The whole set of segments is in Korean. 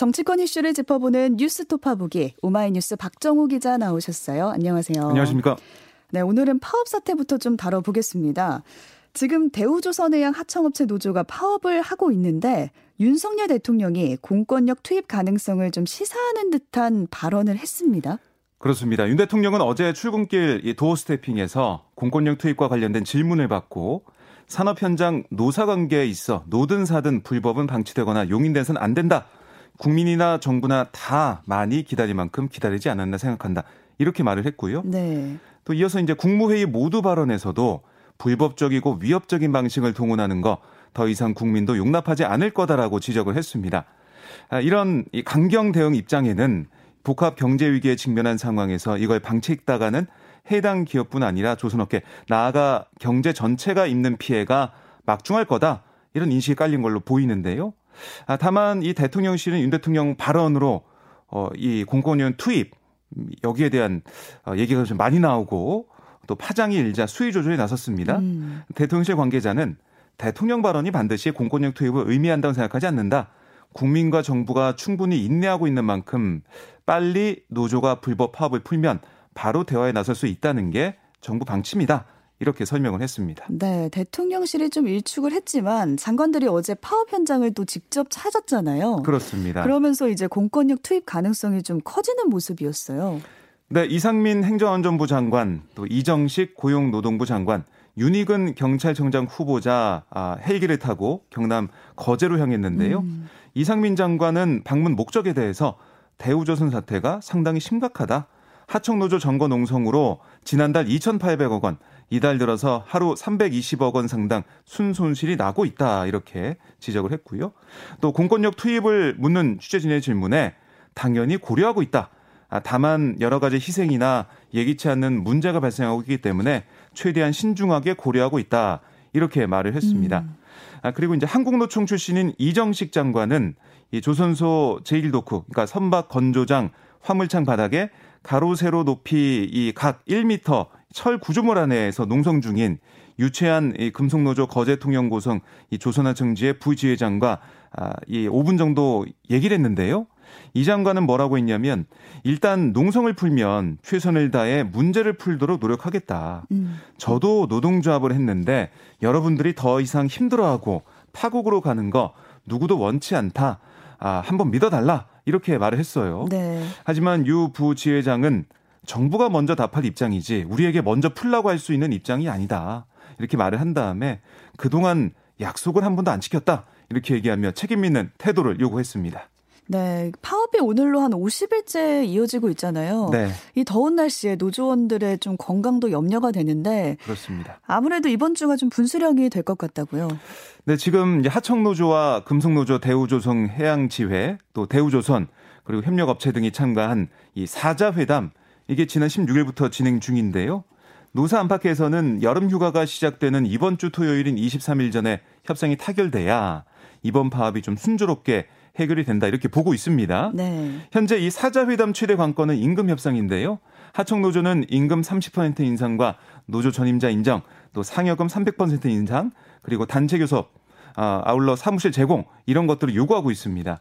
정치권 이슈를 짚어보는 뉴스 톺아보기 오마이뉴스 박정호 기자 나오셨어요. 안녕하세요. 안녕하십니까? 네, 오늘은 파업 사태부터 좀 다뤄보겠습니다. 지금 대우조선해양 하청업체 노조가 파업을 하고 있는데 윤석열 대통령이 공권력 투입 가능성을 좀 시사하는 듯한 발언을 했습니다. 그렇습니다. 윤 대통령은 어제 출근길 doorstepping에서 공권력 투입과 관련된 질문을 받고 산업 현장 노사 관계에 있어 노든 사든 불법은 방치되거나 용인돼서는 안 된다. 국민이나 정부나 다 많이 기다릴 만큼 기다리지 않았나 생각한다. 이렇게 말을 했고요. 네. 또 이어서 이제 국무회의 모두 발언에서도 불법적이고 위협적인 방식을 동원하는 거 더 이상 국민도 용납하지 않을 거다라고 지적을 했습니다. 아, 이런 강경 대응 입장에는 복합 경제 위기에 직면한 상황에서 이걸 방치했다가는 해당 기업뿐 아니라 조선업계 나아가 경제 전체가 입는 피해가 막중할 거다 이런 인식이 깔린 걸로 보이는데요. 아, 다만 이 대통령실은 윤 대통령 발언으로 어, 이 공권위원 투입 여기에 대한 어, 얘기가 좀 많이 나오고 또 파장이 일자 수위 조절에 나섰습니다. 음. 대통령실 관계자는 대통령 발언이 반드시 공권력 투입을 의미한다고 생각하지 않는다. 국민과 정부가 충분히 인내하고 있는 만큼 빨리 노조가 불법 파업을 풀면 바로 대화에 나설 수 있다는 게 정부 방침이다. 이렇게 설명을 했습니다. 네, 대통령실이 좀 일축을 했지만 장관들이 어제 파업 현장을 또 직접 찾았잖아요. 그렇습니다. 그러면서 이제 공권력 투입 가능성이 좀 커지는 모습이었어요. 네, 이상민 행정안전부 장관, 또 이정식 고용노동부 장관, 윤희근 경찰청장 후보자 아, 헬기를 타고 경남 거제로 향했는데요. 음. 이상민 장관은 방문 목적에 대해서 대우조선 사태가 상당히 심각하다. 하청노조 정거 농성으로 지난달 2,800억 원, 이달 들어서 하루 320억 원 상당 순손실이 나고 있다. 이렇게 지적을 했고요. 또 공권력 투입을 묻는 취재진의 질문에 당연히 고려하고 있다. 아, 다만 여러 가지 희생이나 예기치 않는 문제가 발생하고 있기 때문에 최대한 신중하게 고려하고 있다. 이렇게 말을 했습니다. 음. 아, 그리고 이제 한국노총 출신인 이정식 장관은 이 조선소 제1도크, 그러니까 선박 건조장 화물창 바닥에 가로 세로 높이 이 각 1m 철 구조물 안에서 농성 중인 유채한 이 금속노조 거제 통영 고성 이 조선하청지의 부지회장과 아, 이 5분 정도 얘기를 했는데요. 이 장관은 뭐라고 했냐면 일단 농성을 풀면 최선을 다해 문제를 풀도록 노력하겠다. 음. 저도 노동조합을 했는데 여러분들이 더 이상 힘들어하고 파국으로 가는 거 누구도 원치 않다. 아, 한번 믿어달라. 이렇게 말을 했어요. 네. 하지만 유 부지회장은 정부가 먼저 답할 입장이지 우리에게 먼저 풀라고 할 수 있는 입장이 아니다. 이렇게 말을 한 다음에 그동안 약속을 한 번도 안 지켰다. 이렇게 얘기하며 책임 있는 태도를 요구했습니다. 네, 파업이 오늘로 한 50일째 이어지고 있잖아요. 네. 이 더운 날씨에 노조원들의 좀 건강도 염려가 되는데 그렇습니다. 아무래도 이번 주가 좀 분수령이 될 것 같다고요. 네, 지금 하청 노조와 금속 노조 대우조선 해양 지회 또 대우조선 그리고 협력업체 등이 참가한 이 사자 회담 이게 지난 16일부터 진행 중인데요. 노사 안팎에서는 여름 휴가가 시작되는 이번 주 토요일인 23일 전에 협상이 타결돼야 이번 파업이 좀 순조롭게 해결이 된다 이렇게 보고 있습니다. 네. 현재 이 사자회담 최대 관건은 임금 협상인데요. 하청 노조는 임금 30% 인상과 노조 전임자 인정, 또 상여금 300% 인상, 그리고 단체 교섭, 아, 아울러 사무실 제공 이런 것들을 요구하고 있습니다.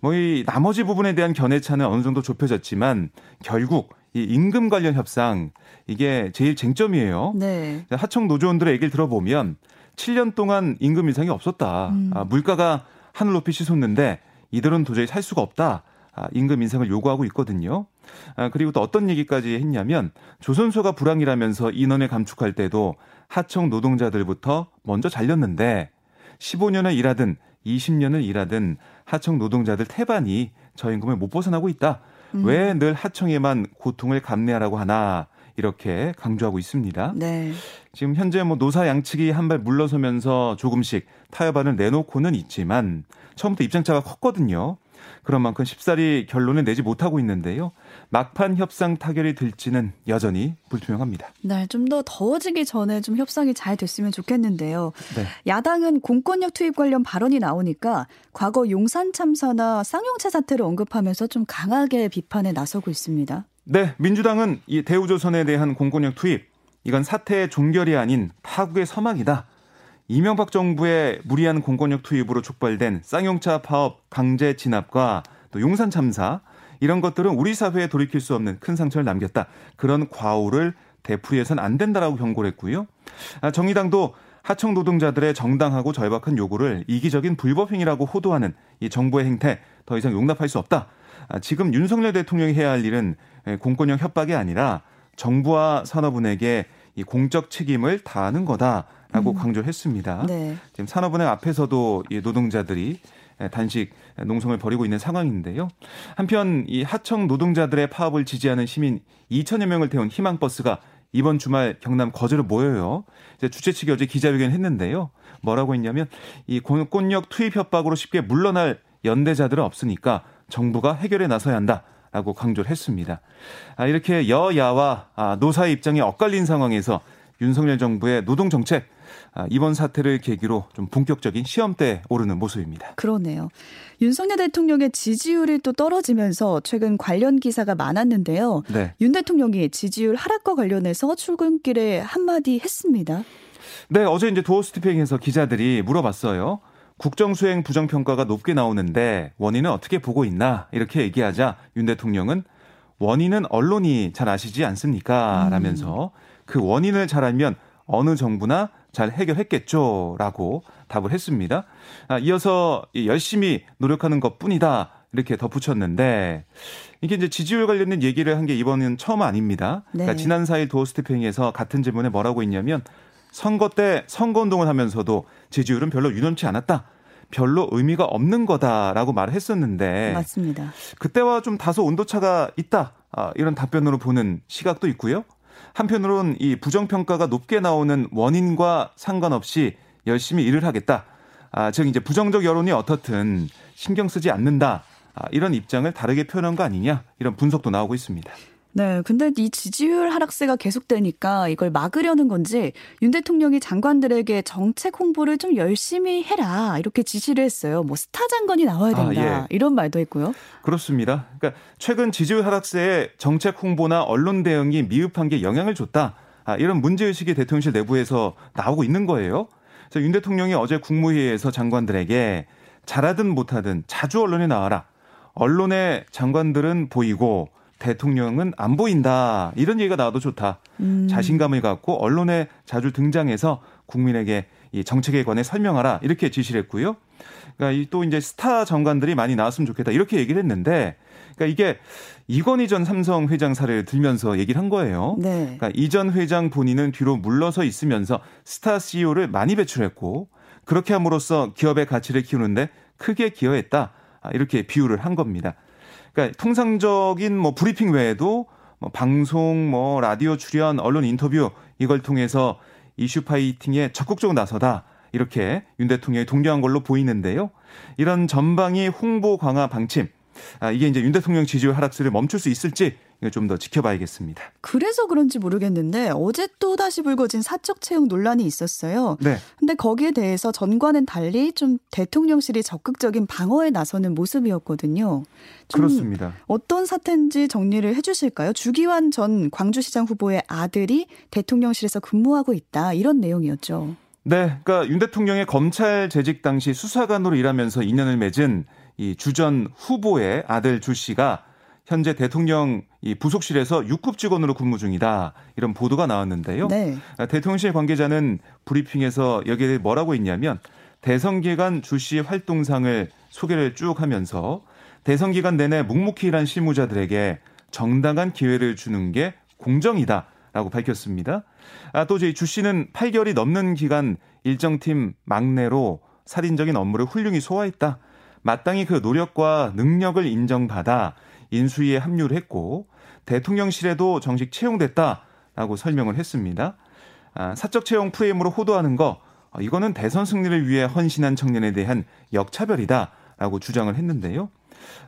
뭐 이 나머지 부분에 대한 견해차는 어느 정도 좁혀졌지만 결국 이 임금 관련 협상 이게 제일 쟁점이에요. 네. 하청 노조원들의 얘기를 들어보면 7년 동안 임금 인상이 없었다. 음. 아, 물가가 하늘 높이 치솟는데 이들은 도저히 살 수가 없다. 아, 임금 인상을 요구하고 있거든요. 아, 그리고 또 어떤 얘기까지 했냐면 조선소가 불황이라면서 인원을 감축할 때도 하청 노동자들부터 먼저 잘렸는데 15년을 일하든 20년을 일하든 하청 노동자들 태반이 저 임금을 못 벗어나고 있다. 음. 왜늘 하청에만 고통을 감내하라고 하나 이렇게 강조하고 있습니다. 네. 지금 현재 뭐 노사 양측이 한 발 물러서면서 조금씩 타협안을 내놓고는 있지만 처음부터 입장차가 컸거든요. 그런 만큼 쉽사리 결론을 내지 못하고 있는데요. 막판 협상 타결이 될지는 여전히 불투명합니다. 네, 좀 더 더워지기 전에 좀 협상이 잘 됐으면 좋겠는데요. 네. 야당은 공권력 투입 관련 발언이 나오니까 과거 용산 참사나 쌍용차 사태를 언급하면서 좀 강하게 비판에 나서고 있습니다. 네, 민주당은 이 대우조선에 대한 공권력 투입 이건 사태의 종결이 아닌 파국의 서막이다. 이명박 정부의 무리한 공권력 투입으로 촉발된 쌍용차 파업 강제 진압과 또또 용산 참사 이런 것들은 우리 사회에 돌이킬 수 없는 큰 상처를 남겼다. 그런 과오를 되풀이해서는 안 된다라고 경고를 했고요. 아, 정의당도 하청 노동자들의 정당하고 절박한 요구를 이기적인 불법 행위라고 호도하는 이 정부의 행태 더 이상 용납할 수 없다. 아, 지금 윤석열 대통령이 해야 할 일은 공권력 협박이 아니라 정부와 산업은행에 이 공적 책임을 다하는 거다 라고 음. 강조했습니다. 네. 지금 산업은행 앞에서도 이 노동자들이 단식 농성을 벌이고 있는 상황인데요. 한편 이 하청 노동자들의 파업을 지지하는 시민 2천여 명을 태운 희망버스가 이번 주말 경남 거제로 모여요. 이제 주최 측이 어제 기자회견 했는데요. 뭐라고 했냐면 이 공권력 투입 협박으로 쉽게 물러날 연대자들은 없으니까 정부가 해결에 나서야 한다. 라고 강조를 했습니다. 아, 이렇게 여야와 아, 노사의 입장이 엇갈린 상황에서 윤석열 정부의 노동 정책 아, 이번 사태를 계기로 좀 본격적인 시험대에 오르는 모습입니다. 그러네요. 윤석열 대통령의 지지율이 또 떨어지면서 최근 관련 기사가 많았는데요. 네. 윤 대통령이 지지율 하락과 관련해서 출근길에 한마디 했습니다. 네, 어제 이제 도어 스티핑에서 기자들이 물어봤어요. 국정수행 부정평가가 높게 나오는데 원인은 어떻게 보고 있나? 이렇게 얘기하자 윤 대통령은 원인은 언론이 잘 아시지 않습니까? 라면서 그 원인을 잘 알면 어느 정부나 잘 해결했겠죠. 라고 답을 했습니다. 아, 이어서 열심히 노력하는 것 뿐이다. 이렇게 덧붙였는데 이게 이제 지지율 관련된 얘기를 한 게 이번은 처음 아닙니다. 네. 그러니까 지난 4일 도어스태핑에서 같은 질문에 뭐라고 했냐면 선거 때 선거 운동을 하면서도 지지율은 별로 유념치 않았다. 별로 의미가 없는 거다라고 말을 했었는데 맞습니다. 그때와 좀 다소 온도차가 있다. 아, 이런 답변으로 보는 시각도 있고요. 한편으론 이 부정평가가 높게 나오는 원인과 상관없이 열심히 일을 하겠다. 아, 즉 이제 부정적 여론이 어떻든 신경 쓰지 않는다. 아, 이런 입장을 다르게 표현한 거 아니냐 이런 분석도 나오고 있습니다. 네. 근데 이 지지율 하락세가 계속되니까 이걸 막으려는 건지 윤 대통령이 장관들에게 정책 홍보를 좀 열심히 해라. 이렇게 지시를 했어요. 뭐 스타 장관이 나와야 아, 된다. 아, 예. 이런 말도 했고요. 그렇습니다. 그러니까 최근 지지율 하락세에 정책 홍보나 언론 대응이 미흡한 게 영향을 줬다. 아, 이런 문제의식이 대통령실 내부에서 나오고 있는 거예요. 그래서 윤 대통령이 어제 국무회의에서 장관들에게 잘하든 못하든 자주 언론에 나와라. 언론의 장관들은 보이고 대통령은 안 보인다. 이런 얘기가 나와도 좋다. 음. 자신감을 갖고 언론에 자주 등장해서 국민에게 이 정책에 관해 설명하라. 이렇게 지시를 했고요. 그러니까 또 이제 스타 정관들이 많이 나왔으면 좋겠다. 이렇게 얘기를 했는데 그러니까 이게 이건희 전 삼성 회장 사례를 들면서 얘기를 한 거예요. 네. 그러니까 이 전 회장 본인은 뒤로 물러서 있으면서 스타 CEO를 많이 배출했고 그렇게 함으로써 기업의 가치를 키우는데 크게 기여했다. 아, 이렇게 비유를 한 겁니다. 그러니까 통상적인 뭐 브리핑 외에도 뭐 방송, 뭐 라디오 출연, 언론 인터뷰 이걸 통해서 issue fighting에 적극적으로 나서라. 이렇게 윤 대통령이 독려한 걸로 보이는데요. 이런 전방위 홍보 강화 방침. 아, 이게 이제 윤 대통령 지지율 하락세를 멈출 수 있을지 이거 좀 더 지켜봐야겠습니다. 그래서 그런지 모르겠는데 어제 또 다시 불거진 사적 채용 논란이 있었어요. 네. 근데 거기에 대해서 전과는 달리 좀 대통령실이 적극적인 방어에 나서는 모습이었거든요. 그렇습니다. 어떤 사태인지 정리를 해주실까요? 주기환 전 광주시장 후보의 아들이 대통령실에서 근무하고 있다 이런 내용이었죠. 네, 그러니까 윤 대통령의 검찰 재직 당시 수사관으로 일하면서 인연을 맺은 이 주전 후보의 아들 주 씨가 현재 대통령 이 부속실에서 6급 직원으로 근무 중이다. 이런 보도가 나왔는데요. 네. 대통령실 관계자는 브리핑에서 여기에 뭐라고 했냐면 대선 기간 주씨 활동상을 소개를 쭉 하면서 대선 기간 내내 묵묵히 일한 실무자들에게 정당한 기회를 주는 게 공정이다 라고 밝혔습니다. 아, 또 저희 주 씨는 8개월이 넘는 기간 일정팀 막내로 살인적인 업무를 훌륭히 소화했다. 마땅히 그 노력과 능력을 인정받아 인수위에 합류를 했고 대통령실에도 정식 채용됐다라고 설명을 했습니다. 아, 사적 채용 프레임으로 호도하는 거 어, 이거는 대선 승리를 위해 헌신한 청년에 대한 역차별이다라고 주장을 했는데요.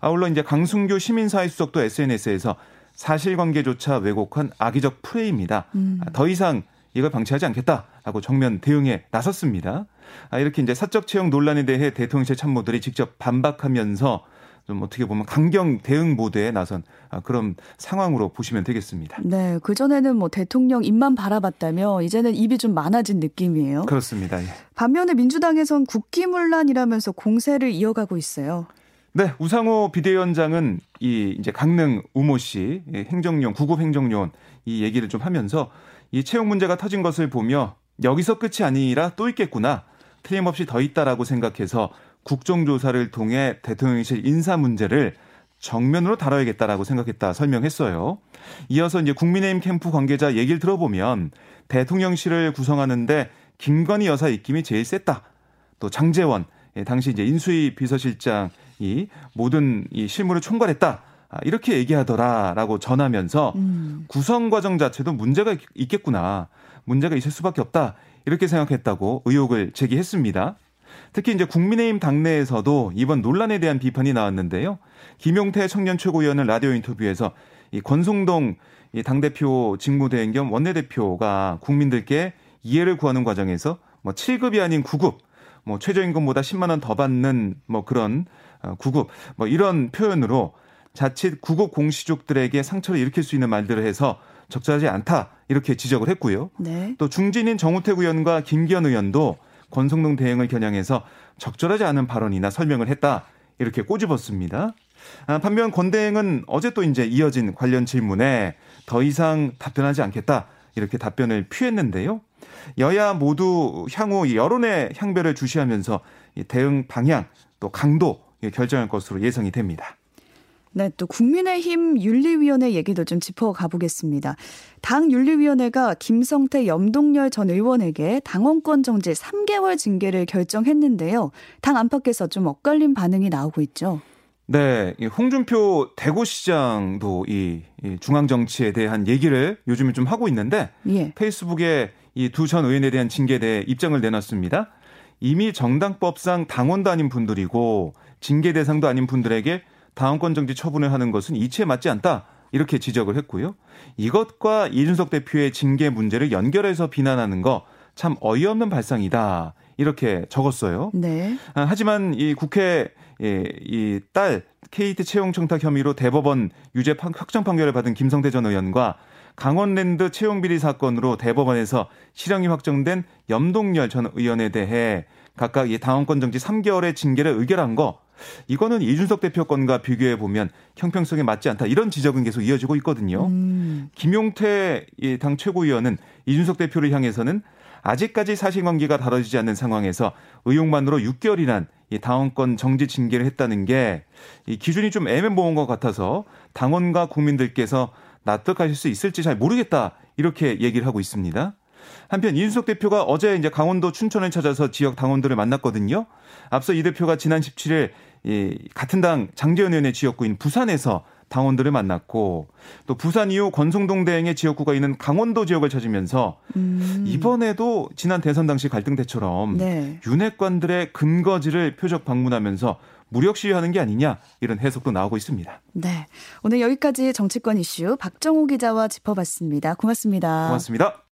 아울러 이제 강승규 시민사회 수석도 SNS에서 사실관계조차 왜곡한 악의적 프레임이다. 음. 아, 더 이상 이걸 방치하지 않겠다라고 정면 대응에 나섰습니다. 아, 이렇게 이제 사적 채용 논란에 대해 대통령실 참모들이 직접 반박하면서 좀 어떻게 보면 강경 대응 모드에 나선 아, 그런 상황으로 보시면 되겠습니다. 네, 그 전에는 뭐 대통령 입만 바라봤다며 이제는 입이 좀 많아진 느낌이에요. 그렇습니다. 예. 반면에 민주당에선 국기문란이라면서 공세를 이어가고 있어요. 네, 우상호 비대위원장은 이 이제 강릉 우모 씨 행정용 구급 행정요원 이 얘기를 좀 하면서 이 채용 문제가 터진 것을 보며 여기서 끝이 아니라 또 있겠구나. 틀림없이 더 있다라고 생각해서 국정조사를 통해 대통령실 인사 문제를 정면으로 다뤄야겠다라고 생각했다 설명했어요. 이어서 이제 국민의힘 캠프 관계자 얘기를 들어보면 대통령실을 구성하는데 김건희 여사 입김이 제일 셌다. 또 장재원 예, 당시 이제 인수위 비서실장이 모든 이 실무를 총괄했다. 아, 이렇게 얘기하더라라고 전하면서 음. 구성 과정 자체도 문제가 있겠구나. 문제가 있을 수밖에 없다. 이렇게 생각했다고 의혹을 제기했습니다. 특히 이제 국민의힘 당내에서도 이번 논란에 대한 비판이 나왔는데요. 김용태 청년 최고위원은 라디오 인터뷰에서 이 권성동 이 당대표 직무대행 겸 원내대표가 국민들께 이해를 구하는 과정에서 뭐 7급이 아닌 9급, 뭐 최저임금보다 10만 원 더 받는 뭐 그런 9급, 어, 뭐 이런 표현으로 자칫 9급 공시족들에게 상처를 일으킬 수 있는 말들을 해서 적절하지 않다 이렇게 지적을 했고요. 네. 또 중진인 정우택 의원과 김기현 의원도 권성동 대행을 겨냥해서 적절하지 않은 발언이나 설명을 했다 이렇게 꼬집었습니다. 아, 반면 권 대행은 어제 또 이제 이어진 관련 질문에 더 이상 답변하지 않겠다 이렇게 답변을 피했는데요. 여야 모두 향후 여론의 향배를 주시하면서 대응 방향 또 강도 결정할 것으로 예상이 됩니다. 네, 또 국민의힘 윤리위원회 얘기도 좀 짚어가 보겠습니다. 당 윤리위원회가 김성태 염동열 전 의원에게 당원권 정지 3개월 징계를 결정했는데요. 당 안팎에서 좀 엇갈린 반응이 나오고 있죠. 네, 홍준표 대구시장도 이, 중앙 정치에 대한 얘기를 요즘에 좀 하고 있는데 예. 페이스북에 이 두 전 의원에 대한 징계에 대해 입장을 내놨습니다. 이미 정당법상 당원도 아닌 분들이고 징계 대상도 아닌 분들에게 당원권 정지 처분을 하는 것은 이치에 맞지 않다. 이렇게 지적을 했고요. 이것과 이준석 대표의 징계 문제를 연결해서 비난하는 거 참 어이없는 발상이다. 이렇게 적었어요. 네. 아, 하지만 이 국회 예, 이딸 KT 채용 청탁 혐의로 대법원 유죄 확정 판결을 받은 김성태 전 의원과 강원랜드 채용 비리 사건으로 대법원에서 실형이 확정된 염동열 전 의원에 대해 각각 이 당원권 정지 3개월의 징계를 의결한 거 이거는 이준석 대표 건과 비교해 보면 형평성에 맞지 않다 이런 지적은 계속 이어지고 있거든요. 음. 김용태 당 최고위원은 이준석 대표를 향해서는 아직까지 사실관계가 다뤄지지 않는 상황에서 의혹만으로 6개월이란 이 당원권 정지 징계를 했다는 게 이 기준이 좀 애매모호한 것 같아서 당원과 국민들께서 납득하실 수 있을지 잘 모르겠다 이렇게 얘기를 하고 있습니다. 한편 이준석 대표가 어제 이제 강원도 춘천을 찾아서 지역 당원들을 만났거든요. 앞서 이 대표가 지난 17일 이 같은 당 장재현 의원의 지역구인 부산에서 당원들을 만났고 또 부산 이후 권성동 대행의 지역구가 있는 강원도 지역을 찾으면서 음. 이번에도 지난 대선 당시 갈등 때처럼 네. 윤핵관들의 근거지를 표적 방문하면서 무력 시위하는 게 아니냐 이런 해석도 나오고 있습니다. 네. 오늘 여기까지 정치권 이슈 박정호 기자와 짚어봤습니다. 고맙습니다. 고맙습니다.